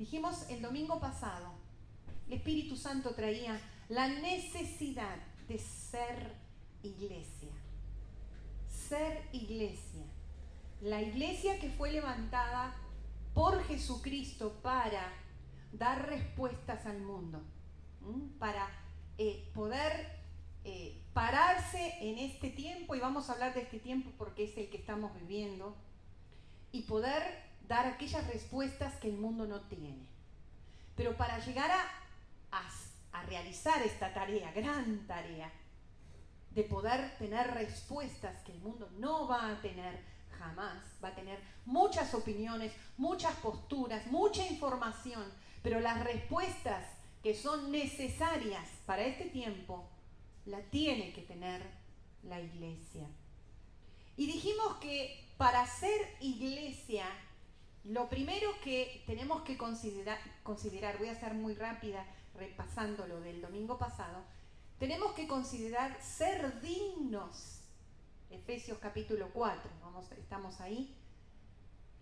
Dijimos el domingo pasado, el Espíritu Santo traía la necesidad de ser iglesia. Ser iglesia. La iglesia que fue levantada por Jesucristo para dar respuestas al mundo, para eh, poder eh, pararse en este tiempo, y vamos a hablar de este tiempo porque es el que estamos viviendo, y poder dar aquellas respuestas que el mundo no tiene. Pero para llegar a, a realizar esta tarea, gran tarea, de poder tener respuestas que el mundo no va a tener jamás, va a tener muchas opiniones, muchas posturas, mucha información, pero las respuestas que son necesarias para este tiempo, la tiene que tener la iglesia. Y dijimos que para ser iglesia, lo primero que tenemos que considerar, considerar, voy a ser muy rápida repasando lo del domingo pasado, tenemos que considerar ser dignos. Efesios capítulo 4, vamos, estamos ahí,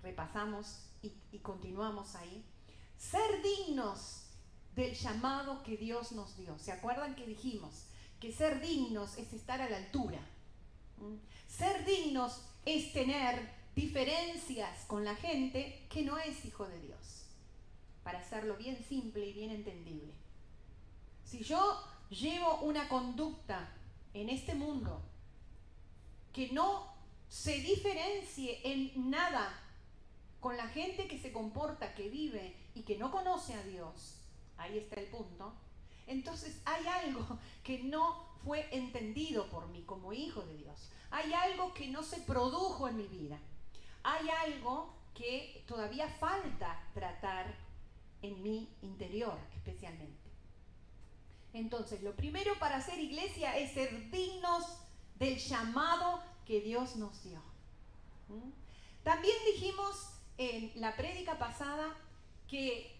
repasamos y, y continuamos ahí. Ser dignos del llamado que Dios nos dio. ¿Se acuerdan que dijimos que ser dignos es estar a la altura? ¿Mm? Ser dignos es tener diferencias con la gente que no es hijo de Dios. Para hacerlo bien simple y bien entendible. Si yo llevo una conducta en este mundo que no se diferencie en nada con la gente que se comporta, que vive y que no conoce a Dios, ahí está el punto, entonces hay algo que no fue entendido por mí como hijo de Dios. Hay algo que no se produjo en mi vida. Hay algo que todavía falta tratar en mi interior especialmente. Entonces, lo primero para ser iglesia es ser dignos del llamado que Dios nos dio. ¿Mm? También dijimos en la prédica pasada que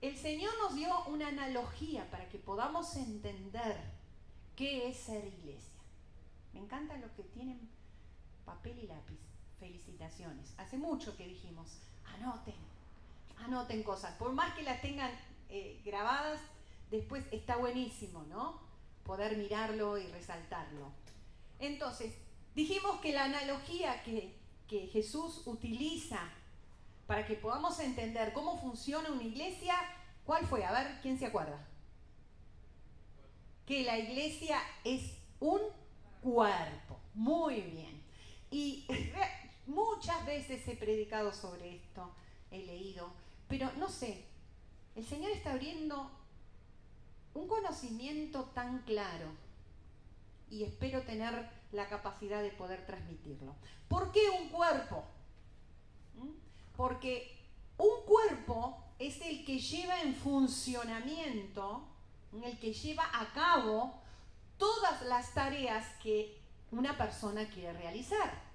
el Señor nos dio una analogía para que podamos entender qué es ser iglesia. Me encanta los que tienen papel y lápiz. Felicitaciones. Hace mucho que dijimos, anoten, anoten cosas. Por más que las tengan eh, grabadas, después está buenísimo, ¿no? Poder mirarlo y resaltarlo. Entonces, dijimos que la analogía que, que Jesús utiliza para que podamos entender cómo funciona una iglesia, ¿cuál fue? A ver, ¿quién se acuerda? Que la iglesia es un cuerpo. Muy bien. Y muchas veces he predicado sobre esto, he leído, pero no sé, el Señor está abriendo un conocimiento tan claro y espero tener la capacidad de poder transmitirlo. ¿Por qué un cuerpo? ¿Mm? Porque un cuerpo es el que lleva en funcionamiento, el que lleva a cabo todas las tareas que una persona quiere realizar.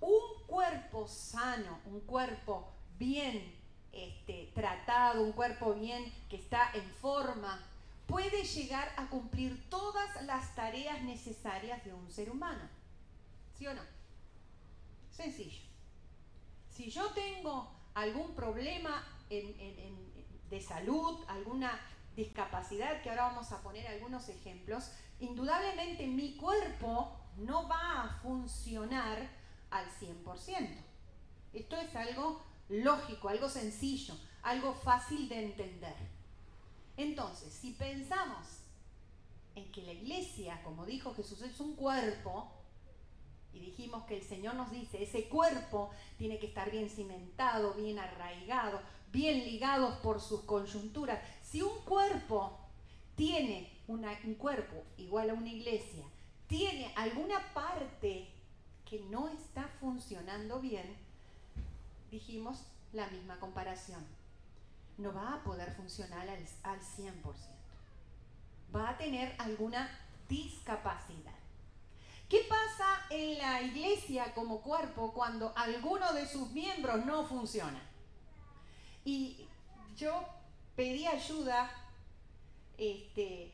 Un cuerpo sano, un cuerpo bien este, tratado, un cuerpo bien que está en forma, puede llegar a cumplir todas las tareas necesarias de un ser humano. ¿Sí o no? Sencillo. Si yo tengo algún problema de salud, alguna discapacidad, que ahora vamos a poner algunos ejemplos, indudablemente mi cuerpo no va a funcionar al 100%. Esto es algo lógico, algo sencillo, algo fácil de entender. Entonces, si pensamos en que la iglesia, como dijo Jesús, es un cuerpo, y dijimos que el Señor nos dice, ese cuerpo tiene que estar bien cimentado, bien arraigado, bien ligados por sus coyunturas. Si un cuerpo tiene un cuerpo igual a una iglesia, tiene alguna parte que no está funcionando bien, dijimos la misma comparación. No va a poder funcionar al, al 100%. Va a tener alguna discapacidad. ¿Qué pasa en la iglesia como cuerpo cuando alguno de sus miembros no funciona? Y yo pedí ayuda este,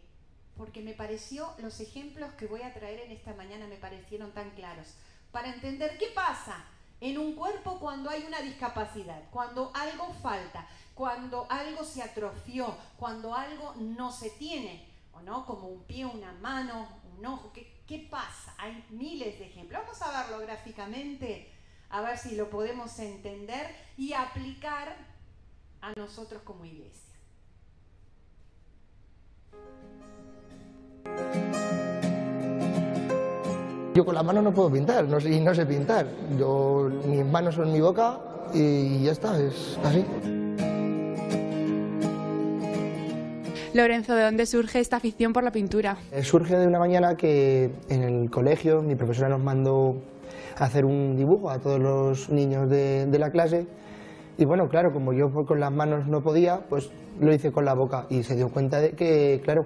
porque me pareció, los ejemplos que voy a traer en esta mañana me parecieron tan claros, para entender qué pasa en un cuerpo cuando hay una discapacidad, cuando algo falta, cuando algo se atrofió, cuando algo no se tiene, o no, como un pie, una mano, un ojo. ¿Qué, pasa? Hay miles de ejemplos. Vamos a verlo gráficamente, a ver si lo podemos entender y aplicar a nosotros como iglesia. Yo con la mano no puedo pintar, no sé, y no sé pintar. Yo, mis manos son mi boca y ya está, es así. Lorenzo, ¿de dónde surge esta afición por la pintura? Eh, Surge de una mañana que en el colegio mi profesora nos mandó a hacer un dibujo a todos los niños de, de la clase y bueno, claro, como yo con las manos no podía, pues lo hice con la boca y se dio cuenta de que, claro,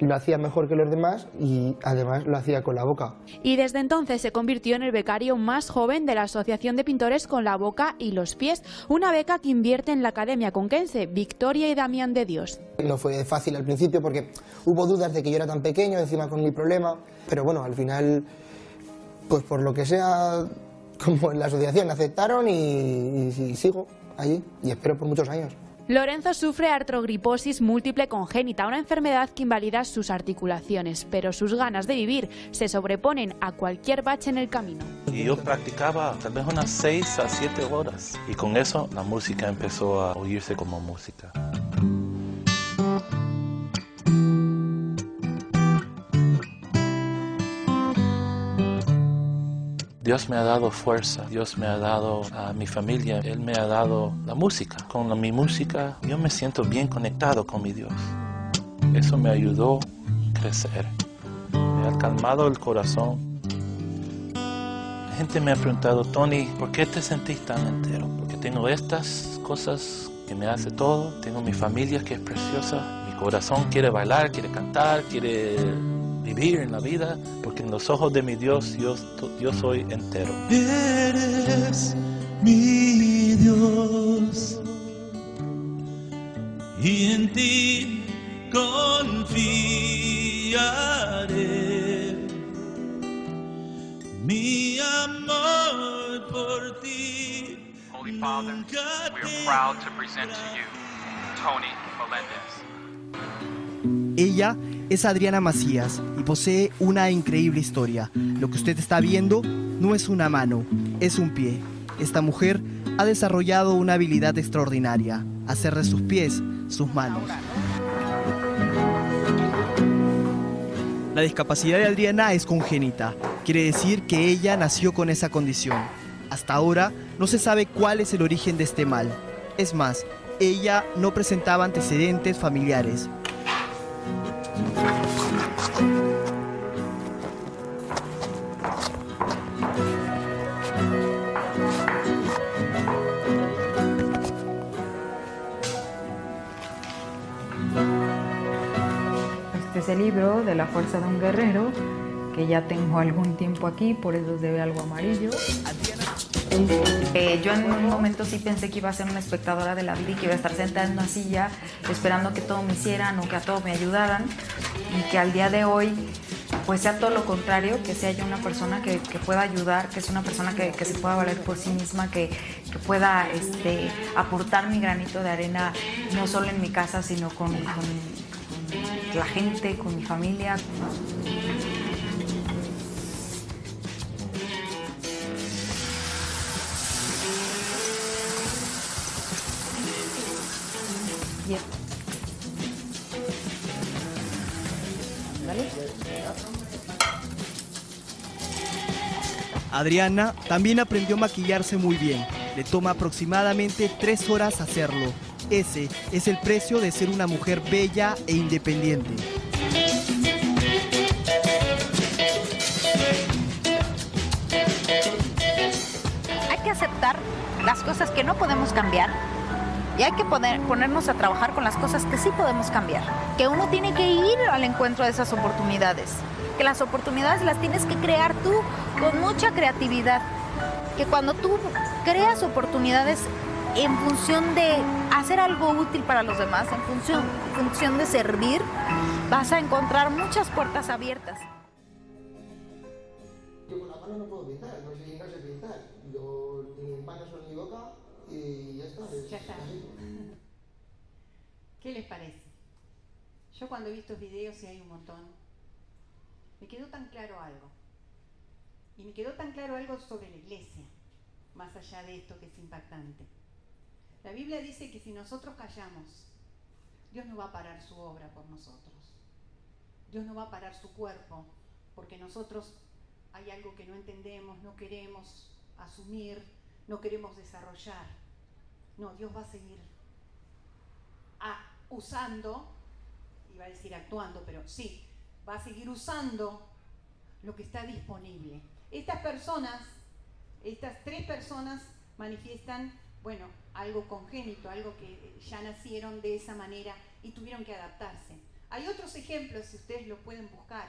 lo hacía mejor que los demás y además lo hacía con la boca. Y desde entonces se convirtió en el becario más joven de la Asociación de Pintores con la Boca y los Pies, una beca que invierte en la Academia Conquense, Victoria y Damián de Dios. No fue fácil al principio porque hubo dudas de que yo era tan pequeño, encima con mi problema, pero bueno, al final, pues por lo que sea, como en la asociación aceptaron y, y- y sigo allí y espero por muchos años. Lorenzo sufre artrogriposis múltiple congénita, una enfermedad que invalida sus articulaciones, pero sus ganas de vivir se sobreponen a cualquier bache en el camino. Y yo practicaba tal vez unas 6 a 7 horas. Y con eso la música empezó a oírse como música. Dios me ha dado fuerza, Dios me ha dado a mi familia, Él me ha dado la música. Con mi música yo me siento bien conectado con mi Dios. Eso me ayudó a crecer. Me ha calmado el corazón. La gente me ha preguntado, Tony, ¿por qué te sentís tan entero? Porque tengo estas cosas que me hace todo, tengo mi familia que es preciosa, mi corazón quiere bailar, quiere cantar, quiere vivir en la vida, porque en los ojos de mi Dios yo, yo soy entero. Eres mi Dios y en ti confiaré. Mi amor por ti. Holy Father, we are proud to present to you Tony Melendez. Ella es Adriana Macías y posee una increíble historia. Lo que usted está viendo no es una mano, es un pie. Esta mujer ha desarrollado una habilidad extraordinaria, hacer de sus pies sus manos. La discapacidad de Adriana es congénita, quiere decir que ella nació con esa condición. Hasta ahora no se sabe cuál es el origen de este mal. Es más, ella no presentaba antecedentes familiares, Este es el libro de la fuerza de un guerrero, que ya tengo algún tiempo aquí, por eso se ve algo amarillo. Eh, yo en un momento sí pensé que iba a ser una espectadora de la vida y que iba a estar sentada en una silla esperando que todo me hicieran o que a todo me ayudaran y que al día de hoy pues sea todo lo contrario, que sea yo una persona que, que pueda ayudar, que es una persona que, que se pueda valer por sí misma, que, que pueda este, aportar mi granito de arena no solo en mi casa, sino con, con- con la gente, con mi familia. Adriana también aprendió a maquillarse muy bien. Le toma aproximadamente tres horas hacerlo. Ese es el precio de ser una mujer bella e independiente. hay que aceptar las cosas que no podemos cambiar y hay que poner- ponernos a trabajar con las cosas que sí podemos cambiar. Que uno tiene que ir al encuentro de esas oportunidades. Que las oportunidades las tienes que crear tú con mucha creatividad. Que cuando tú creas oportunidades en función de hacer algo útil para los demás, en función, en función de servir, vas a encontrar muchas puertas abiertas. Yo con la mano no puedo ¿Qué les parece? Yo cuando he visto videos, y hay un montón, me quedó tan claro algo. Y me quedó tan claro algo sobre la iglesia, más allá de esto que es impactante. La Biblia dice que si nosotros callamos, Dios no va a parar su obra por nosotros. Dios no va a parar su cuerpo porque nosotros hay algo que no entendemos, no queremos asumir, no queremos desarrollar. No, Dios va a seguir a- usando, iba a decir actuando, pero sí, va a seguir usando lo que está disponible. Estas personas, estas tres personas manifiestan, bueno, algo congénito, algo que ya nacieron de esa manera y tuvieron que adaptarse. Hay otros ejemplos, si ustedes lo pueden buscar,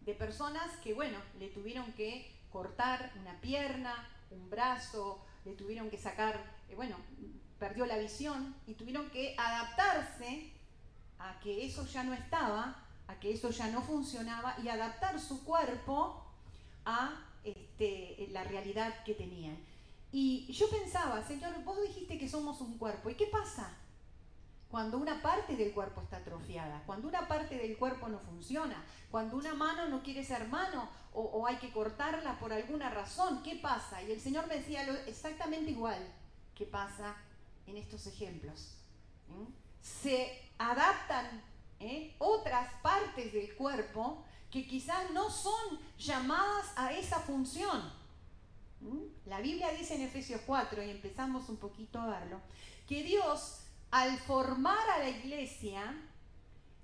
de personas que, bueno, le tuvieron que cortar una pierna, un brazo, le tuvieron que sacar, eh, bueno, perdió la visión y tuvieron que adaptarse a que eso ya no estaba, a que eso ya no funcionaba y adaptar su cuerpo a este, la realidad que tenían. Y yo pensaba, Señor, vos dijiste que somos un cuerpo, ¿y qué pasa? Cuando una parte del cuerpo está atrofiada, cuando una parte del cuerpo no funciona, cuando una mano no quiere ser mano o, hay que cortarla por alguna razón, ¿qué pasa? Y el Señor me decía exactamente igual que pasa en estos ejemplos. Se adaptan ¿eh? otras partes del cuerpo que quizás no son llamadas a esa función. La Biblia dice en Efesios 4, y empezamos un poquito a verlo, que Dios al formar a la iglesia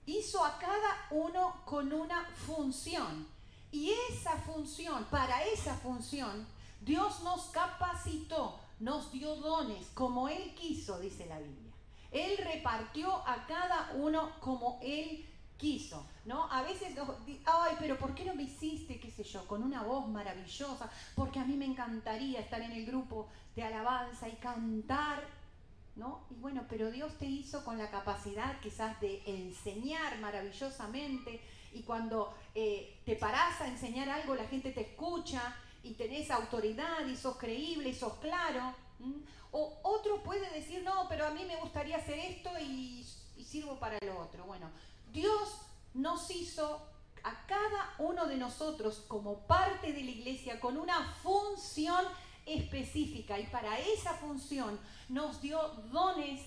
hizo a cada uno con una función. Y esa función, para esa función, Dios nos capacitó, nos dio dones como Él quiso, dice la Biblia. Él repartió a cada uno como Él quiso, ¿no? A veces, ay, pero ¿por qué no me hiciste, qué sé yo, con una voz maravillosa? Porque a mí me encantaría estar en el grupo de alabanza y cantar, ¿no? Y bueno, pero Dios te hizo con la capacidad quizás de enseñar maravillosamente y cuando eh, te parás a enseñar algo, la gente te escucha y tenés autoridad y sos creíble y sos claro. O otro puede decir, no, pero a mí me gustaría hacer esto y, y sirvo para lo otro. Bueno, Dios nos hizo a cada uno de nosotros como parte de la iglesia con una función específica y para esa función nos dio dones,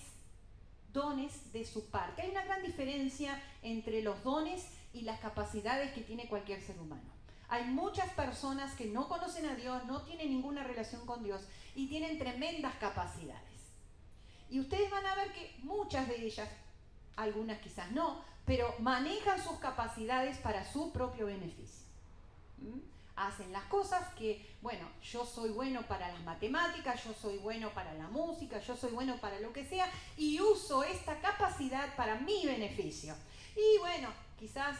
dones de su parte. Hay una gran diferencia entre los dones y las capacidades que tiene cualquier ser humano. Hay muchas personas que no conocen a Dios, no tienen ninguna relación con Dios y tienen tremendas capacidades. Y ustedes van a ver que muchas de ellas, algunas quizás no, pero manejan sus capacidades para su propio beneficio. ¿Mm? Hacen las cosas que, bueno, yo soy bueno para las matemáticas, yo soy bueno para la música, yo soy bueno para lo que sea, y uso esta capacidad para mi beneficio. Y bueno, quizás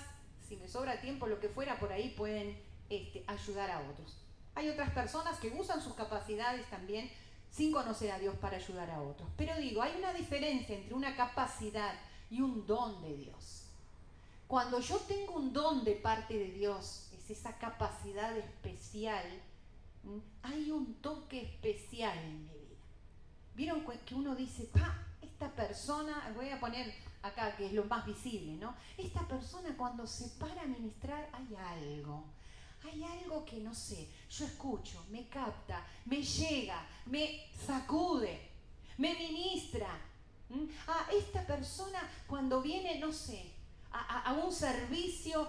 si me sobra tiempo, lo que fuera, por ahí pueden este, ayudar a otros. Hay otras personas que usan sus capacidades también sin conocer a Dios para ayudar a otros. Pero digo, hay una diferencia entre una capacidad y un don de Dios. Cuando yo tengo un don de parte de Dios, es esa capacidad especial, hay un toque especial en mi vida. Vieron que uno dice, pa, esta persona, voy a poner acá que es lo más visible, ¿no? Esta persona cuando se para a ministrar hay algo. Hay algo que no sé, yo escucho, me capta, me llega, me sacude, me ministra. ¿m? Ah, esta persona cuando viene, no sé, a, a- a un servicio,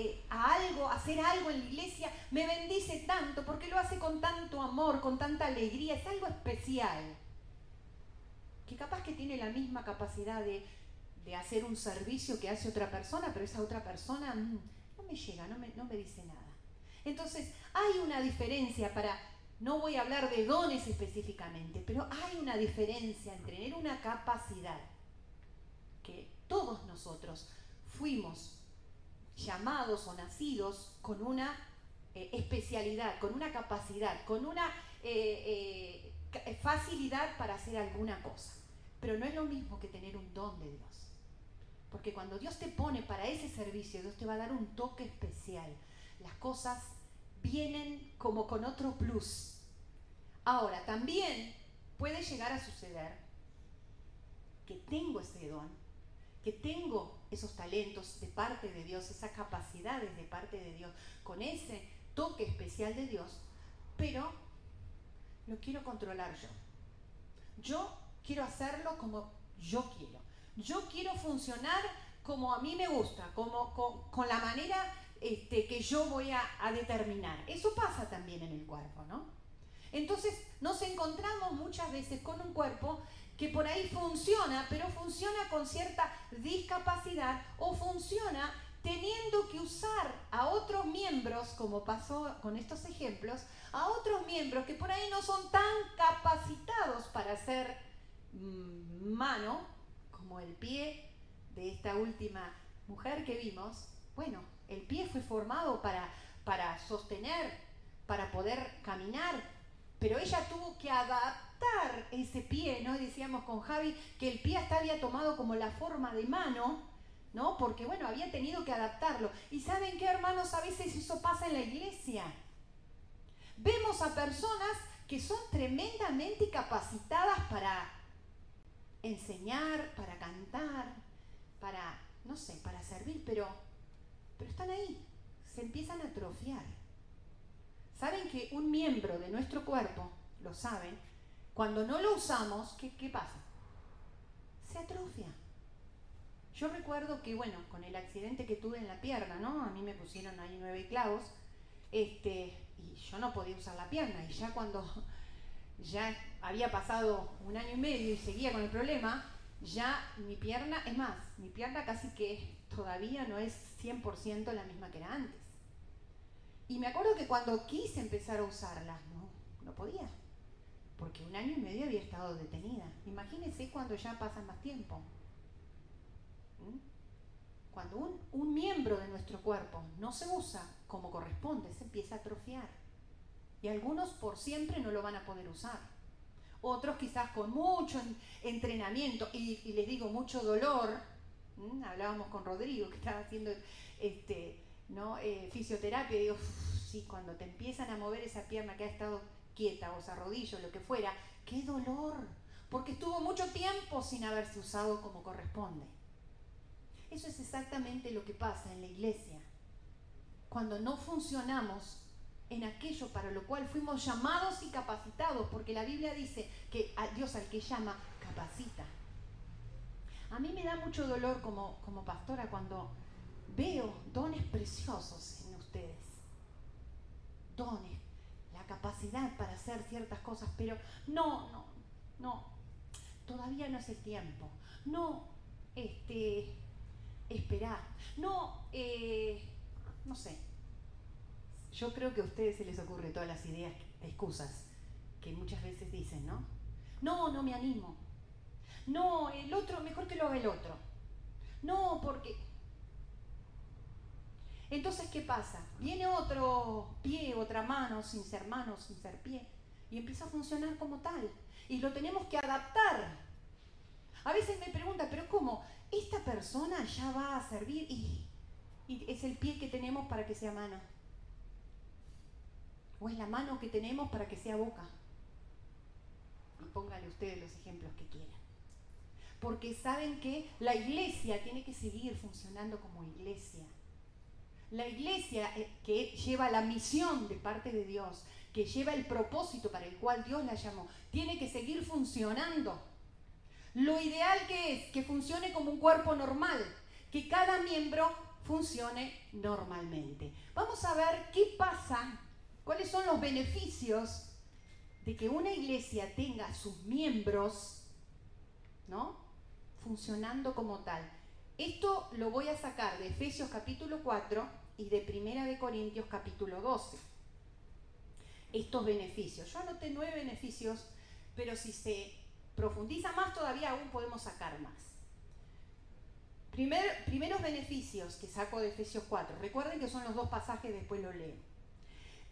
eh, a algo, hacer algo en la iglesia, me bendice tanto porque lo hace con tanto amor, con tanta alegría, es algo especial. Que capaz que tiene la misma capacidad de, de hacer un servicio que hace otra persona, pero esa otra persona mm, no me llega, no me, no me dice nada. Entonces, hay una diferencia para, no voy a hablar de dones específicamente, pero hay una diferencia entre tener una capacidad que todos nosotros fuimos llamados o nacidos con una eh, especialidad, con una capacidad, con una eh, eh, facilidad para hacer alguna cosa. Pero no es lo mismo que tener un don de Dios. Porque cuando Dios te pone para ese servicio, Dios te va a dar un toque especial. Las cosas vienen como con otro plus. Ahora, también puede llegar a suceder que tengo ese don, que tengo esos talentos de parte de Dios, esas capacidades de parte de Dios, con ese toque especial de Dios, pero lo quiero controlar yo. Yo quiero hacerlo como yo quiero. Yo quiero funcionar como a mí me gusta, como con, la manera este, que yo voy a, a determinar. Eso pasa también en el cuerpo, ¿no? Entonces nos encontramos muchas veces con un cuerpo que por ahí funciona, pero funciona con cierta discapacidad o funciona teniendo que usar a otros miembros, como pasó con estos ejemplos, a otros miembros que por ahí no son tan capacitados para ser mm, mano, como el pie de esta última mujer que vimos. Bueno, el pie fue formado para, para sostener, para poder caminar, pero ella tuvo que adaptar ese pie, ¿no? Decíamos con Javi que el pie hasta había tomado como la forma de mano, ¿no? Porque bueno, había tenido que adaptarlo. Y saben qué, hermanos, a veces eso pasa en la iglesia. Vemos a personas que son tremendamente capacitadas para enseñar, para cantar, para, no sé, para servir, pero, pero están ahí, se empiezan a atrofiar. Saben que un miembro de nuestro cuerpo, lo saben, cuando no lo usamos, ¿qué, pasa? Se atrofia. Yo recuerdo que, bueno, con el accidente que tuve en la pierna, ¿no? A mí me pusieron ahí nueve clavos, este, y yo no podía usar la pierna. Y ya cuando ya había pasado un año y medio y seguía con el problema, ya mi pierna, es más, mi pierna casi que todavía no es 100% la misma que era antes. Y me acuerdo que cuando quise empezar a usarla, no, no podía porque un año y medio había estado detenida. Imagínense cuando ya pasa más tiempo. ¿Mm? Cuando un, un, miembro de nuestro cuerpo no se usa como corresponde, se empieza a atrofiar. Y algunos por siempre no lo van a poder usar. Otros quizás con mucho entrenamiento y, les digo mucho dolor. ¿Mm? Hablábamos con Rodrigo que estaba haciendo este, ¿no? Eh, fisioterapia y digo, sí, cuando te empiezan a mover esa pierna que ha estado quieta o se arrodillo, lo que fuera, qué dolor, porque estuvo mucho tiempo sin haberse usado como corresponde. Eso es exactamente lo que pasa en la iglesia. Cuando no funcionamos en aquello para lo cual fuimos llamados y capacitados, porque la Biblia dice que a Dios al que llama, capacita. A mí me da mucho dolor como, como pastora cuando veo dones preciosos en ustedes. Dones capacidad para hacer ciertas cosas, pero no, no, no, todavía no es el tiempo. No, este, esperar. No, eh, no sé. Yo creo que a ustedes se les ocurre todas las ideas, excusas que muchas veces dicen, ¿no? No, no me animo. No, el otro, mejor que lo haga el otro. No, porque entonces, ¿qué pasa? Viene otro pie, otra mano, sin ser mano, sin ser pie, y empieza a funcionar como tal. Y lo tenemos que adaptar. A veces me preguntan, pero ¿cómo? Esta persona ya va a servir y, es el pie que tenemos para que sea mano. O es la mano que tenemos para que sea boca. Y pónganle ustedes los ejemplos que quieran. Porque saben que la iglesia tiene que seguir funcionando como iglesia la iglesia eh, que lleva la misión de parte de Dios, que lleva el propósito para el cual Dios la llamó, tiene que seguir funcionando. Lo ideal que es que funcione como un cuerpo normal, que cada miembro funcione normalmente. Vamos a ver qué pasa, cuáles son los beneficios de que una iglesia tenga sus miembros, ¿no? Funcionando como tal. Esto lo voy a sacar de Efesios capítulo 4 y de Primera de Corintios capítulo 12. Estos beneficios. Yo anoté nueve beneficios, pero si se profundiza más todavía aún podemos sacar más. Primer, primeros beneficios que saco de Efesios 4. Recuerden que son los dos pasajes, después lo leo.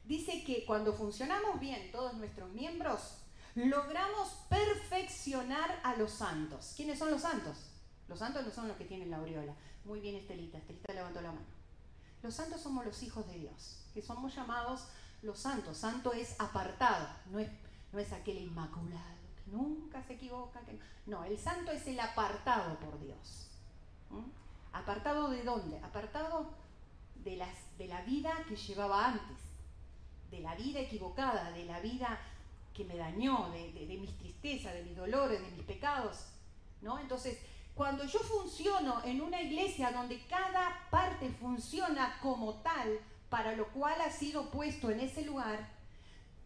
Dice que cuando funcionamos bien todos nuestros miembros, logramos perfeccionar a los santos. ¿Quiénes son los santos? Los santos no son los que tienen la aureola. Muy bien, Estelita. Estelita levantó la mano. Los santos somos los hijos de Dios, que somos llamados los santos. Santo es apartado, no es, no es aquel inmaculado, que nunca se equivoca. Que... No, el santo es el apartado por Dios. ¿Apartado de dónde? Apartado de, las, de la vida que llevaba antes, de la vida equivocada, de la vida que me dañó, de, de- de mis tristezas, de mis dolores, de mis pecados. ¿no? Entonces, cuando yo funciono en una iglesia donde cada parte funciona como tal, para lo cual ha sido puesto en ese lugar,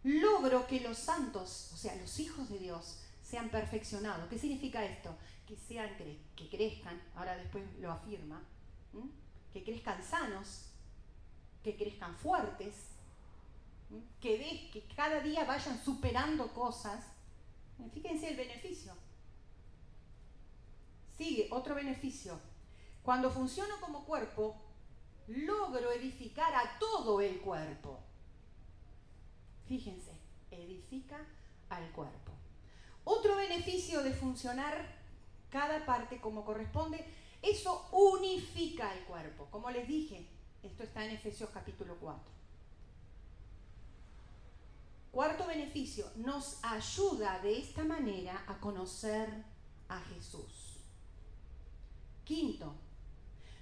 logro que los santos, o sea, los hijos de Dios, sean perfeccionados. ¿Qué significa esto? Que sean que crezcan, ahora después lo afirma, que crezcan sanos, que crezcan fuertes, que, de- que cada día vayan superando cosas. Fíjense el beneficio. Sigue, otro beneficio. Cuando funciono como cuerpo, logro edificar a todo el cuerpo. Fíjense, edifica al cuerpo. Otro beneficio de funcionar cada parte como corresponde, eso unifica el cuerpo. Como les dije, esto está en Efesios capítulo 4. Cuarto beneficio, nos ayuda de esta manera a conocer a Jesús. Quinto,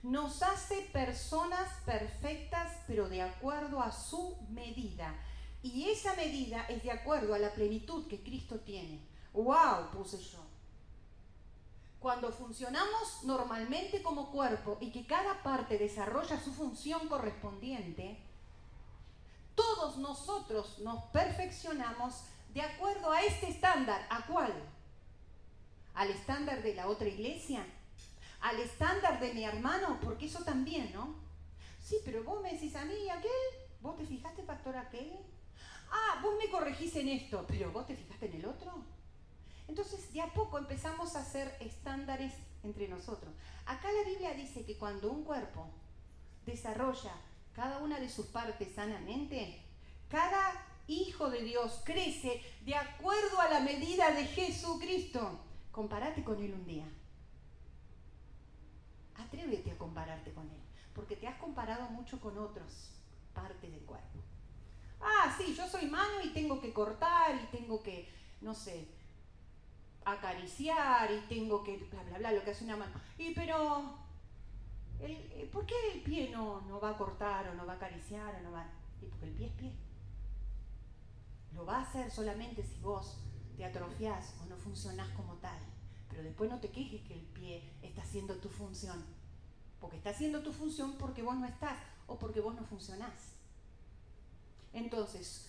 nos hace personas perfectas pero de acuerdo a su medida. Y esa medida es de acuerdo a la plenitud que Cristo tiene. ¡Wow! puse yo. Cuando funcionamos normalmente como cuerpo y que cada parte desarrolla su función correspondiente, todos nosotros nos perfeccionamos de acuerdo a este estándar. ¿A cuál? ¿Al estándar de la otra iglesia? ¿Al estándar de mi hermano? Porque eso también, ¿no? Sí, pero vos me decís a mí aquel. ¿Vos te fijaste, pastor, aquel? Ah, vos me corregís en esto, pero vos te fijaste en el otro. Entonces, de a poco empezamos a hacer estándares entre nosotros. Acá la Biblia dice que cuando un cuerpo desarrolla cada una de sus partes sanamente, cada hijo de Dios crece de acuerdo a la medida de Jesucristo. Compárate con Él un día. Atrévete a compararte con Él, porque te has comparado mucho con otros partes del cuerpo. Ah, sí, yo soy mano y tengo que cortar y tengo que, no sé, acariciar y tengo que, bla, bla, bla, lo que hace una mano. Y pero, eh, ¿por qué el pie no, no va a cortar o no va a acariciar o no va? Y porque el pie es pie. Lo va a hacer solamente si vos te atrofiás o no funcionás como tal. Pero después no te quejes que el pie está haciendo tu función. Porque está haciendo tu función porque vos no estás o porque vos no funcionás. Entonces,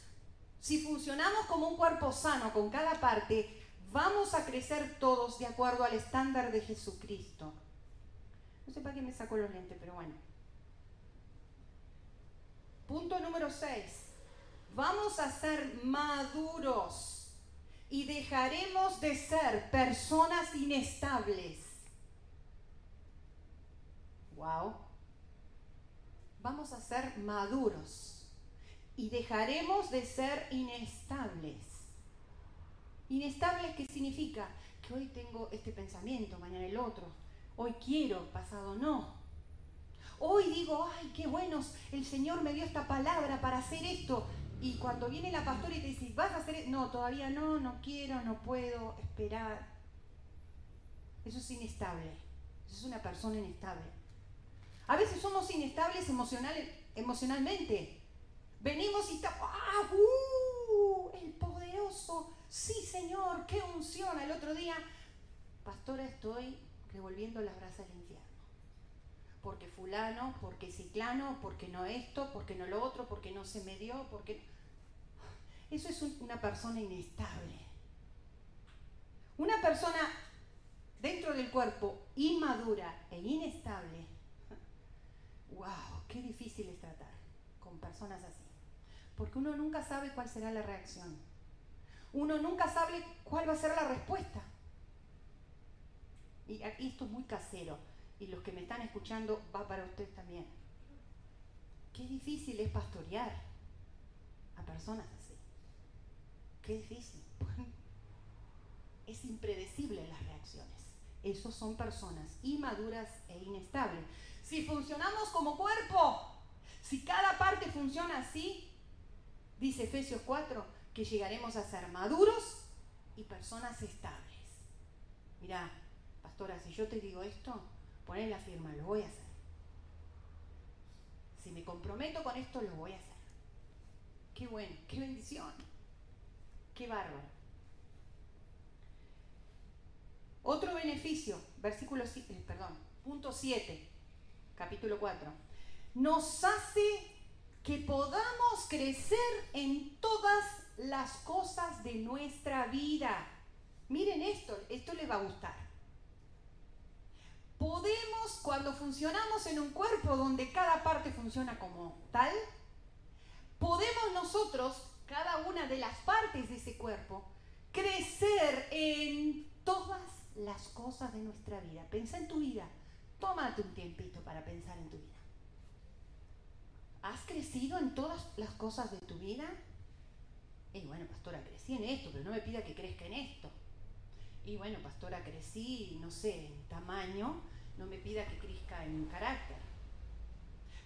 si funcionamos como un cuerpo sano con cada parte, vamos a crecer todos de acuerdo al estándar de Jesucristo. No sé para qué me saco los lentes, pero bueno. Punto número 6. Vamos a ser maduros y dejaremos de ser personas inestables. Wow. Vamos a ser maduros y dejaremos de ser inestables. Inestables, ¿qué significa? Que hoy tengo este pensamiento, mañana el otro. Hoy quiero, pasado no. Hoy digo, ay, qué buenos, el Señor me dio esta palabra para hacer esto. Y cuando viene la pastora y te dice, vas a hacer esto, no, todavía no, no quiero, no puedo, esperar. Eso es inestable. Eso es una persona inestable. A veces somos inestables emocional, emocionalmente. Venimos y estamos, ¡ah! ¡Uh! El poderoso. Sí, Señor, qué unción. El otro día, pastora, estoy revolviendo las brasas del infierno. Porque fulano, porque ciclano, porque no esto, porque no lo otro, porque no se me dio, porque... Eso es un- una persona inestable. Una persona dentro del cuerpo inmadura e inestable. ¡Wow! Qué difícil es tratar con personas así. Porque uno nunca sabe cuál será la reacción. Uno nunca sabe cuál va a ser la respuesta. Y esto es muy casero. Y los que me están escuchando va para ustedes también. Qué difícil es pastorear a personas así. Qué difícil. Es impredecible las reacciones. Esos son personas inmaduras e inestables. Si funcionamos como cuerpo, si cada parte funciona así, dice Efesios 4, que llegaremos a ser maduros y personas estables. Mirá, pastora, si yo te digo esto, poner la firma, lo voy a hacer. Si me comprometo con esto, lo voy a hacer. Qué bueno, qué bendición. Qué bárbaro. Otro beneficio, versículo, eh, perdón, punto 7, capítulo 4. Nos hace que podamos crecer en todas las cosas de nuestra vida. Miren esto, esto les va a gustar. Podemos, cuando funcionamos en un cuerpo donde cada parte funciona como tal, podemos nosotros, cada una de las partes de ese cuerpo, crecer en todas las cosas de nuestra vida. Pensa en tu vida. Tómate un tiempito para pensar en tu vida. ¿Has crecido en todas las cosas de tu vida? Y bueno, pastora, crecí en esto, pero no me pida que crezca en esto. Y bueno, pastora, crecí, no sé, en tamaño, no me pida que crezca en carácter.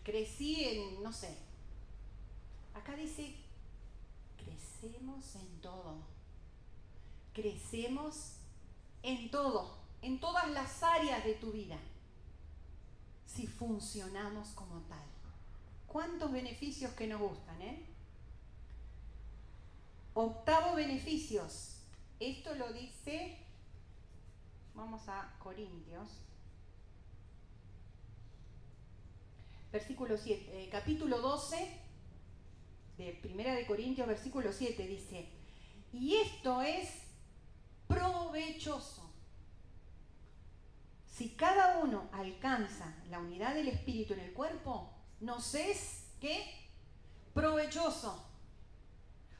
Crecí en, no sé. Acá dice, crecemos en todo. Crecemos en todo, en todas las áreas de tu vida, si funcionamos como tal. ¿Cuántos beneficios que nos gustan, eh? Octavo beneficios. Esto lo dice, vamos a Corintios, versículo 7, eh, capítulo 12 de Primera de Corintios, versículo 7 dice, y esto es provechoso. Si cada uno alcanza la unidad del espíritu en el cuerpo, nos es ¿qué? provechoso.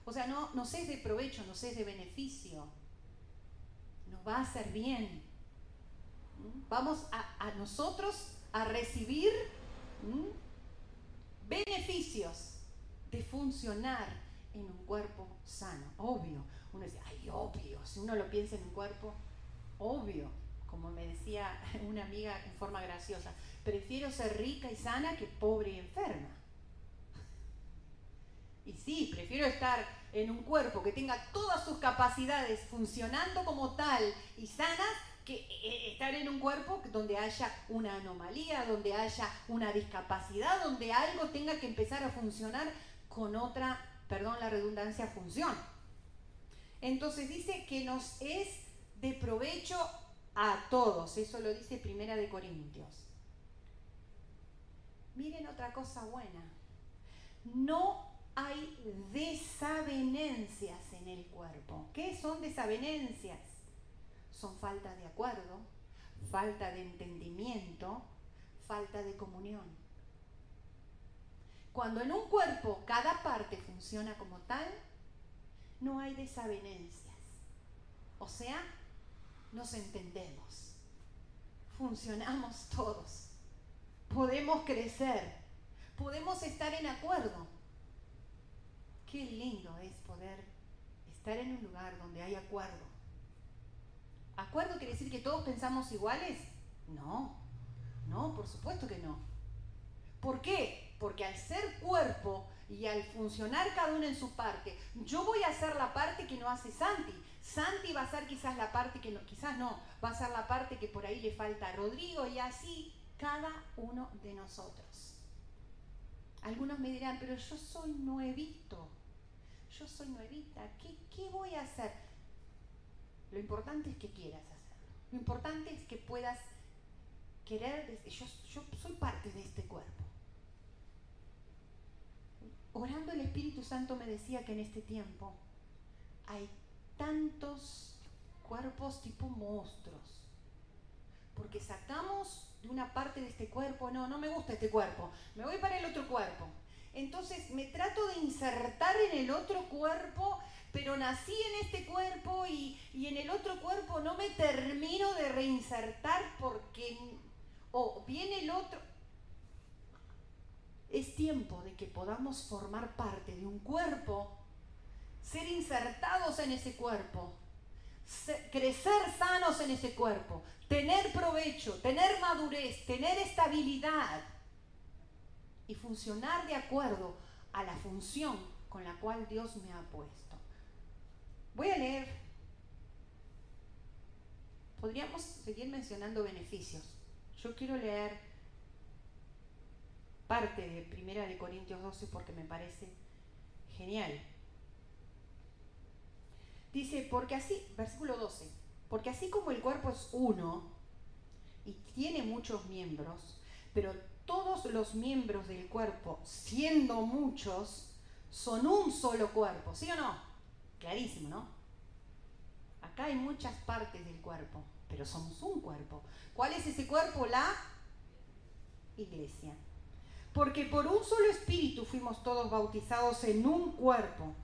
O sea, no nos es de provecho, nos es de beneficio. Nos va a hacer bien. Vamos a, a nosotros a recibir ¿mm? beneficios de funcionar en un cuerpo sano. Obvio. Uno dice, ay, obvio. Si uno lo piensa en un cuerpo, obvio. Como me decía una amiga en forma graciosa, prefiero ser rica y sana que pobre y enferma. Y sí, prefiero estar en un cuerpo que tenga todas sus capacidades funcionando como tal y sanas que eh, estar en un cuerpo donde haya una anomalía, donde haya una discapacidad, donde algo tenga que empezar a funcionar con otra, perdón la redundancia, función. Entonces dice que nos es de provecho a todos, eso lo dice Primera de Corintios. Miren otra cosa buena. No hay desavenencias en el cuerpo. ¿Qué son desavenencias? Son falta de acuerdo, falta de entendimiento, falta de comunión. Cuando en un cuerpo cada parte funciona como tal, no hay desavenencias. O sea, nos entendemos, funcionamos todos, podemos crecer, podemos estar en acuerdo. Qué lindo es poder estar en un lugar donde hay acuerdo. ¿Acuerdo quiere decir que todos pensamos iguales? No, no, por supuesto que no. ¿Por qué? Porque al ser cuerpo y al funcionar cada uno en su parte, yo voy a hacer la parte que no hace Santi. Santi va a hacer quizás la parte que no, quizás no, va a ser la parte que por ahí le falta a Rodrigo y así cada uno de nosotros. Algunos me dirán, pero yo soy nuevito, yo soy nuevita, ¿qué, qué voy a hacer? Lo importante es que quieras hacerlo. Lo importante es que puedas querer, yo, yo soy parte de este cuerpo. Orando el Espíritu Santo me decía que en este tiempo hay tantos cuerpos tipo monstruos. Porque sacamos de una parte de este cuerpo, no, no me gusta este cuerpo, me voy para el otro cuerpo. Entonces me trato de insertar en el otro cuerpo, pero nací en este cuerpo y, y en el otro cuerpo no me termino de reinsertar porque o viene el otro. Es tiempo de que podamos formar parte de un cuerpo, ser insertados en ese cuerpo, crecer sanos en ese cuerpo, tener provecho, tener madurez, tener estabilidad y funcionar de acuerdo a la función con la cual Dios me ha puesto. Voy a leer. Podríamos seguir mencionando beneficios. Yo quiero leer parte de Primera de Corintios 12 porque me parece genial. Dice, porque así, versículo 12, porque así como el cuerpo es uno y tiene muchos miembros, pero todos los miembros del cuerpo, siendo muchos, son un solo cuerpo, ¿sí o no? Clarísimo, ¿no? Acá hay muchas partes del cuerpo, pero somos un cuerpo. ¿Cuál es ese cuerpo? La iglesia. Porque por un solo espíritu fuimos todos bautizados en un cuerpo,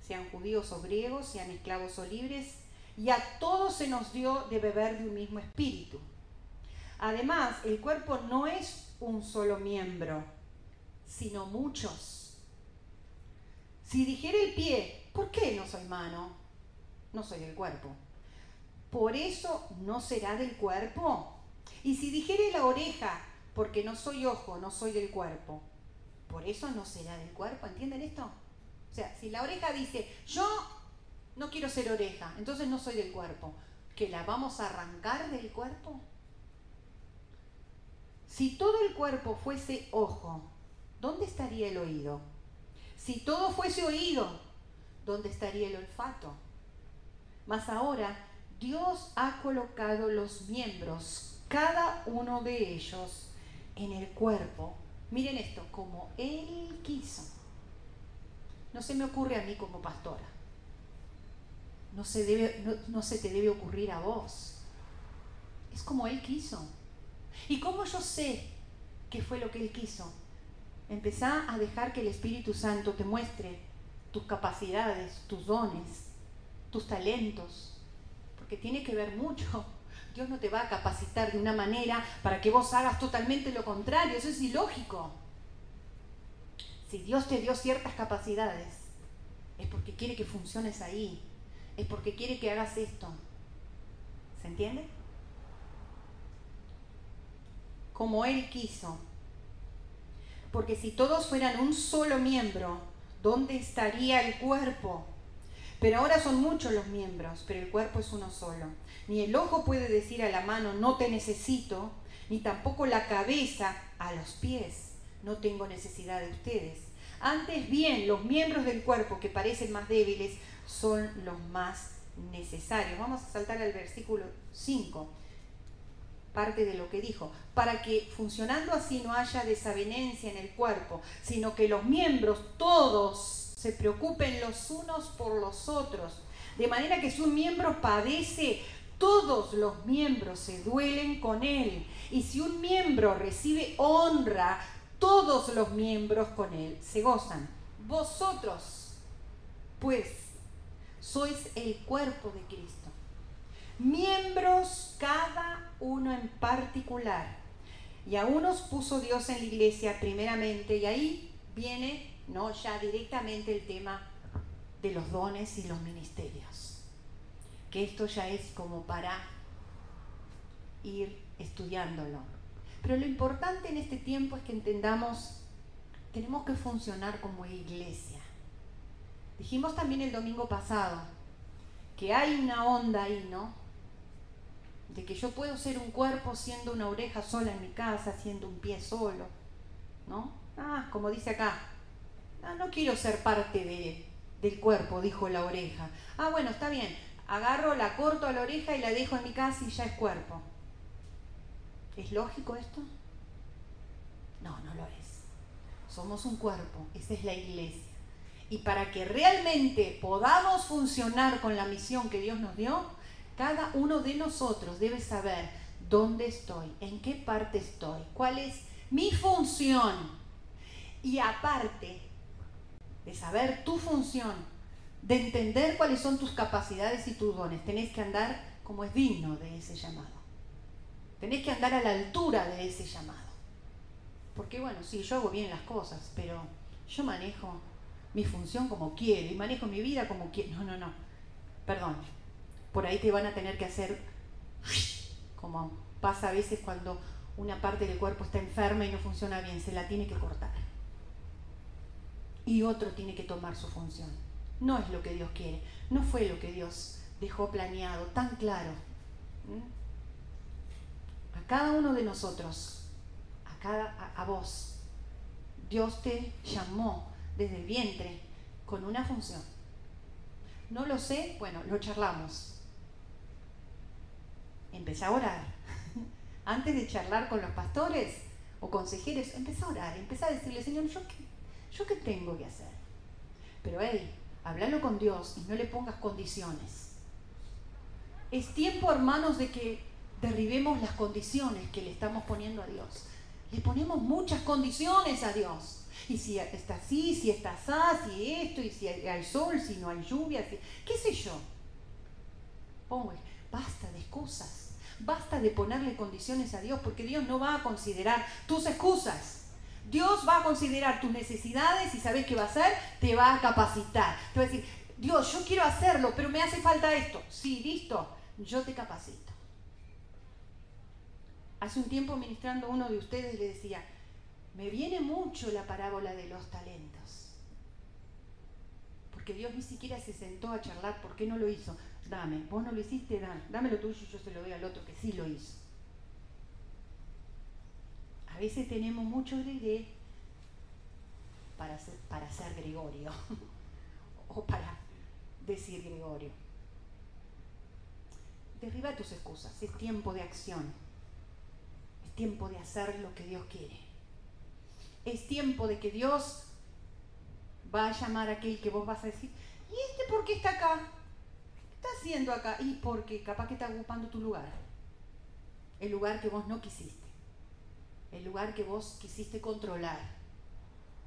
sean judíos o griegos, sean esclavos o libres, y a todos se nos dio de beber de un mismo espíritu. Además, el cuerpo no es un solo miembro, sino muchos. Si dijera el pie, ¿por qué no soy mano? No soy del cuerpo. ¿Por eso no será del cuerpo? Y si dijera la oreja, porque no soy ojo, no soy del cuerpo, ¿por eso no será del cuerpo? ¿Entienden esto? O sea, si la oreja dice, yo no quiero ser oreja, entonces no soy del cuerpo, ¿que la vamos a arrancar del cuerpo? Si todo el cuerpo fuese ojo, ¿dónde estaría el oído? Si todo fuese oído, ¿dónde estaría el olfato? Mas ahora Dios ha colocado los miembros, cada uno de ellos, en el cuerpo. Miren esto, como Él quiso. No se me ocurre a mí como pastora. No se, debe, te debe ocurrir a vos. Es como Él quiso. ¿Y cómo yo sé qué fue lo que Él quiso? Empezá a dejar que el Espíritu Santo te muestre tus capacidades, tus dones, tus talentos, porque tiene que ver mucho. Dios no te va a capacitar de una manera para que vos hagas totalmente lo contrario, eso es ilógico. Si Dios te dio ciertas capacidades, es porque quiere que funciones ahí, es porque quiere que hagas esto. ¿Se entiende? Como Él quiso. Porque si todos fueran un solo miembro, ¿dónde estaría el cuerpo? Pero ahora son muchos los miembros, pero el cuerpo es uno solo. Ni el ojo puede decir a la mano, no te necesito, ni tampoco la cabeza a los pies, no tengo necesidad de ustedes. Antes bien, los miembros del cuerpo que parecen más débiles son los más necesarios. Vamos a saltar al versículo 5, parte de lo que dijo, para que funcionando así no haya desavenencia en el cuerpo, sino que los miembros todos se preocupen los unos por los otros. De manera que si un miembro padece, todos los miembros se duelen con él. Y si un miembro recibe honra, todos los miembros con él se gozan. Vosotros, pues, sois el cuerpo de Cristo. Miembros cada uno en particular. Y a unos puso Dios en la iglesia primeramente, y ahí viene no ya directamente el tema de los dones y los ministerios. Que esto ya es como para ir estudiándolo. Pero lo importante en este tiempo es que entendamos, tenemos que funcionar como iglesia. Dijimos también el domingo pasado que hay una onda ahí, ¿no? De que yo puedo ser un cuerpo siendo una oreja sola en mi casa, siendo un pie solo, ¿no? Ah, como dice acá, no, no quiero ser parte de, del cuerpo, dijo la oreja. Ah, bueno, está bien. Agarro, la corto a la oreja y la dejo en mi casa y ya es cuerpo. ¿Es lógico esto? No, no lo es. Somos un cuerpo, esa es la iglesia. Y para que realmente podamos funcionar con la misión que Dios nos dio, cada uno de nosotros debe saber dónde estoy, en qué parte estoy, cuál es mi función. Y aparte, de saber tu función, de entender cuáles son tus capacidades y tus dones. Tenés que andar como es digno de ese llamado. Tenés que andar a la altura de ese llamado. Porque bueno, sí, yo hago bien las cosas, pero yo manejo mi función como quiero y manejo mi vida como quiero. No, no, no. Perdón. Por ahí te van a tener que hacer como pasa a veces cuando una parte del cuerpo está enferma y no funciona bien, se la tiene que cortar y otro tiene que tomar su función. No es lo que Dios quiere, no fue lo que Dios dejó planeado, tan claro. ¿Mm? cada uno de nosotros, a, cada, a, a vos, Dios te llamó desde el vientre con una función. No lo sé, bueno, lo charlamos. Empecé a orar. Antes de charlar con los pastores o consejeros, empecé a orar, empecé a decirle, Señor, ¿yo qué, yo qué tengo que hacer? Pero hey, háblalo con Dios y no le pongas condiciones. Es tiempo, hermanos, de que derribemos las condiciones que le estamos poniendo a Dios. Le ponemos muchas condiciones a Dios. Y si está así, si está así, si esto, y si hay sol, si no hay lluvia, qué sé yo. Pongo, basta de excusas. Basta de ponerle condiciones a Dios, porque Dios no va a considerar tus excusas. Dios va a considerar tus necesidades y sabes qué va a hacer, te va a capacitar. Te va a decir, Dios, yo quiero hacerlo, pero me hace falta esto. Sí, listo, yo te capacito. Hace un tiempo ministrando uno de ustedes le decía, me viene mucho la parábola de los talentos. Porque Dios ni siquiera se sentó a charlar, ¿por qué no lo hizo? Dame, vos no lo hiciste, dame, dame lo tuyo y yo se lo doy al otro que sí lo hizo. A veces tenemos mucho gregué para para ser Gregorio o para decir Gregorio. Derriba tus excusas, es tiempo de acción, es tiempo de hacer lo que Dios quiere. Es tiempo de que Dios va a llamar a aquel que vos vas a decir, ¿y este por qué está acá? ¿Qué está haciendo acá? Y porque capaz que está ocupando tu lugar, el lugar que vos no quisiste, el lugar que vos quisiste controlar,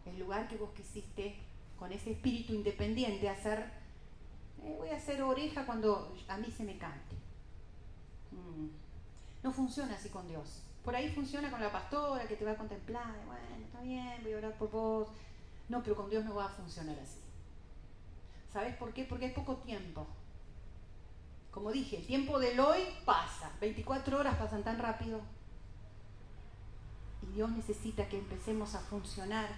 el lugar que vos quisiste con ese espíritu independiente hacer, eh, voy a hacer oreja cuando a mí se me cante. Mm. No funciona así con Dios. Por ahí funciona con la pastora que te va a contemplar, bueno, está bien, voy a orar por vos. No, pero con Dios no va a funcionar así. ¿Sabes por qué? Porque hay poco tiempo. Como dije, el tiempo del hoy pasa. 24 horas pasan tan rápido. Y Dios necesita que empecemos a funcionar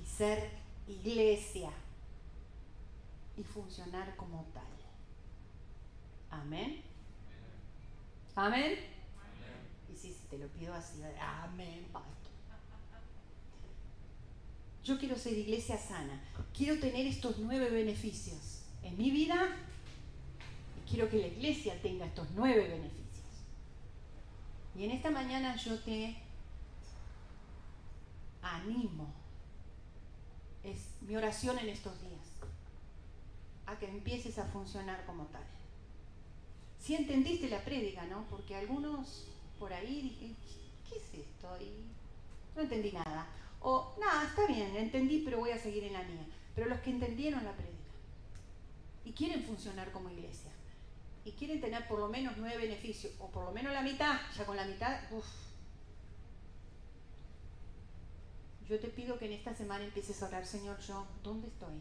y ser iglesia. Y funcionar como tal. Amén. Amén. Y sí, sí, te lo pido así. Amén, pastor. Yo quiero ser iglesia sana. Quiero tener estos nueve beneficios en mi vida y quiero que la iglesia tenga estos nueve beneficios. Y en esta mañana yo te animo. Es mi oración en estos días a que empieces a funcionar como tal. Si entendiste la prédica, ¿no? Porque algunos por ahí dije, ¿qué es esto? Y no entendí nada. O, nada, está bien, entendí, pero voy a seguir en la mía. Pero los que entendieron la prédica y quieren funcionar como iglesia y quieren tener por lo menos nueve beneficios, o por lo menos la mitad, ya con la mitad, uff. Yo te pido que en esta semana empieces a orar, Señor, yo, ¿dónde estoy?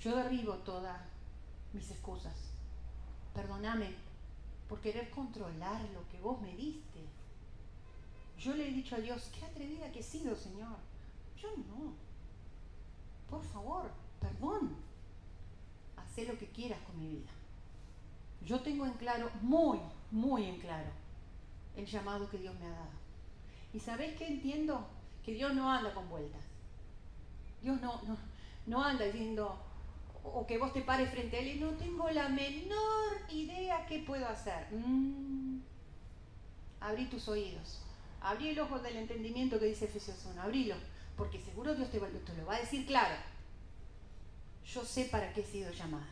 Yo derribo todas mis excusas. Perdóname por querer controlar lo que vos me diste. Yo le he dicho a Dios, qué atrevida que he sido, Señor. Yo no. Por favor, perdón. Haz lo que quieras con mi vida. Yo tengo en claro, muy, muy en claro, el llamado que Dios me ha dado. ¿Y sabés qué entiendo? Que Dios no anda con vueltas. Dios no, no, no anda diciendo, o que vos te pares frente a Él y no tengo la menor idea qué puedo hacer. Mm. Abrí tus oídos. Abrí el ojo del entendimiento que dice Efesios 1. Abrilo. Porque seguro Dios te, te lo va a decir claro. Yo sé para qué he sido llamada.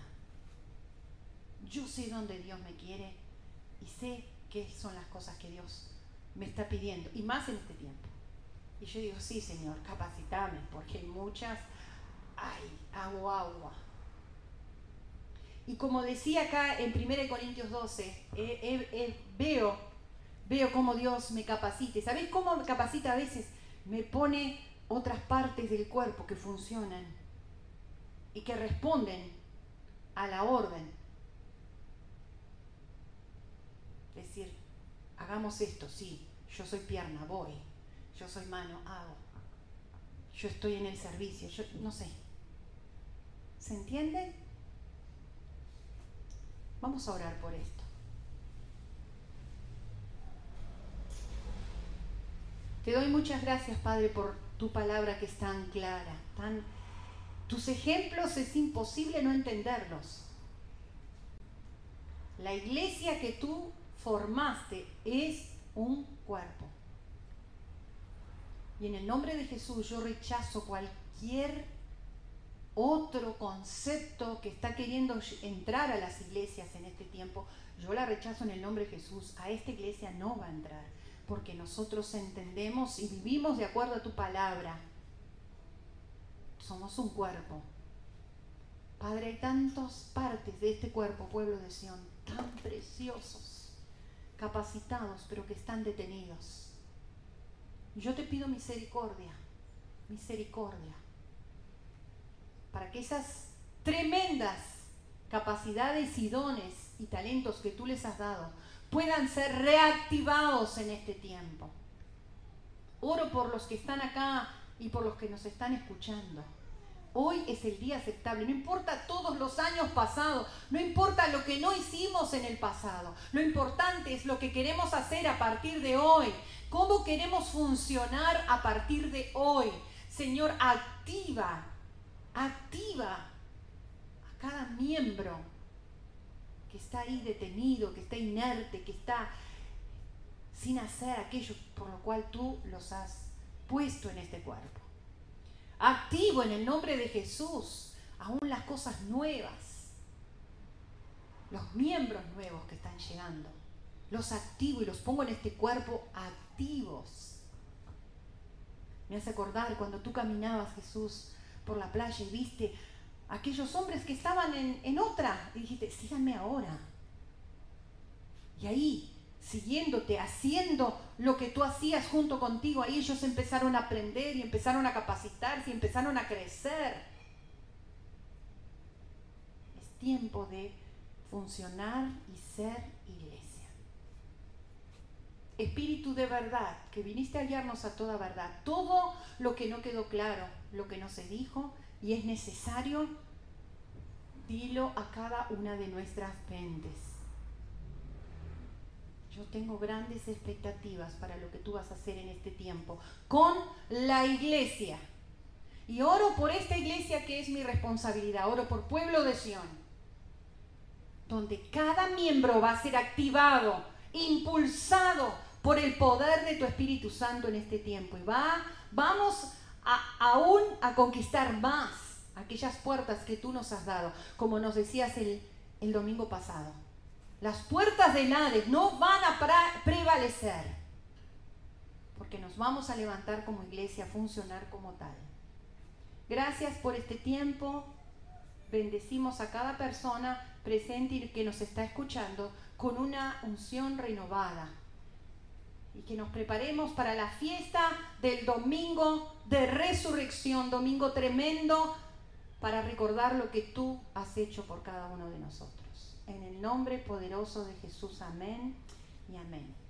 Yo sé dónde Dios me quiere y sé qué son las cosas que Dios me está pidiendo. Y más en este tiempo. Y yo digo, sí, Señor, capacitame, porque hay muchas, ay, hago agua. Y como decía acá en 1 Corintios 12, eh, eh, eh, veo, veo cómo Dios me capacita. ¿Sabéis cómo me capacita a veces? Me pone otras partes del cuerpo que funcionan y que responden a la orden. Decir, hagamos esto, sí, yo soy pierna, voy, yo soy mano, hago, yo estoy en el servicio, yo no sé. ¿Se entiende? Vamos a orar por esto. Te doy muchas gracias, Padre, por tu palabra que es tan clara, tan tus ejemplos es imposible no entenderlos. La iglesia que tú formaste es un cuerpo. Y en el nombre de Jesús yo rechazo cualquier otro concepto que está queriendo entrar a las iglesias en este tiempo. Yo la rechazo en el nombre de Jesús. A esta iglesia no va a entrar porque nosotros entendemos y vivimos de acuerdo a tu palabra. Somos un cuerpo. Padre, hay tantas partes de este cuerpo, pueblo de Sión, tan preciosos, capacitados, pero que están detenidos. Yo te pido misericordia, misericordia, para que esas tremendas capacidades y dones y talentos que tú les has dado puedan ser reactivados en este tiempo. Oro por los que están acá y por los que nos están escuchando. Hoy es el día aceptable, no importa todos los años pasados, no importa lo que no hicimos en el pasado, lo importante es lo que queremos hacer a partir de hoy, cómo queremos funcionar a partir de hoy. Señor, activa, activa a cada miembro que está ahí detenido, que está inerte, que está sin hacer aquello por lo cual tú los has puesto en este cuerpo. Activo en el nombre de Jesús aún las cosas nuevas, los miembros nuevos que están llegando. Los activo y los pongo en este cuerpo activos. Me hace acordar cuando tú caminabas, Jesús, por la playa y viste aquellos hombres que estaban en, en otra y dijiste, síganme ahora. Y ahí siguiéndote, haciendo lo que tú hacías junto contigo, ahí ellos empezaron a aprender y empezaron a capacitarse y empezaron a crecer. Es tiempo de funcionar y ser iglesia. Espíritu de verdad, que viniste a guiarnos a toda verdad. Todo lo que no quedó claro, lo que no se dijo y es necesario, dilo a cada una de nuestras mentes yo tengo grandes expectativas para lo que tú vas a hacer en este tiempo con la iglesia. Y oro por esta iglesia que es mi responsabilidad, oro por pueblo de Sion, donde cada miembro va a ser activado, impulsado por el poder de tu Espíritu Santo en este tiempo. Y va, vamos aún a conquistar más aquellas puertas que tú nos has dado, como nos decías el domingo pasado las puertas del Hades no van a prevalecer, porque nos vamos a levantar como iglesia, a funcionar como tal. Gracias por este tiempo. Bendecimos a cada persona presente y que nos está escuchando con una unción renovada. Y que nos preparemos para la fiesta del domingo de resurrección, domingo tremendo, para recordar lo que tú has hecho por cada uno de nosotros. En el nombre poderoso de Jesús, amén y amén.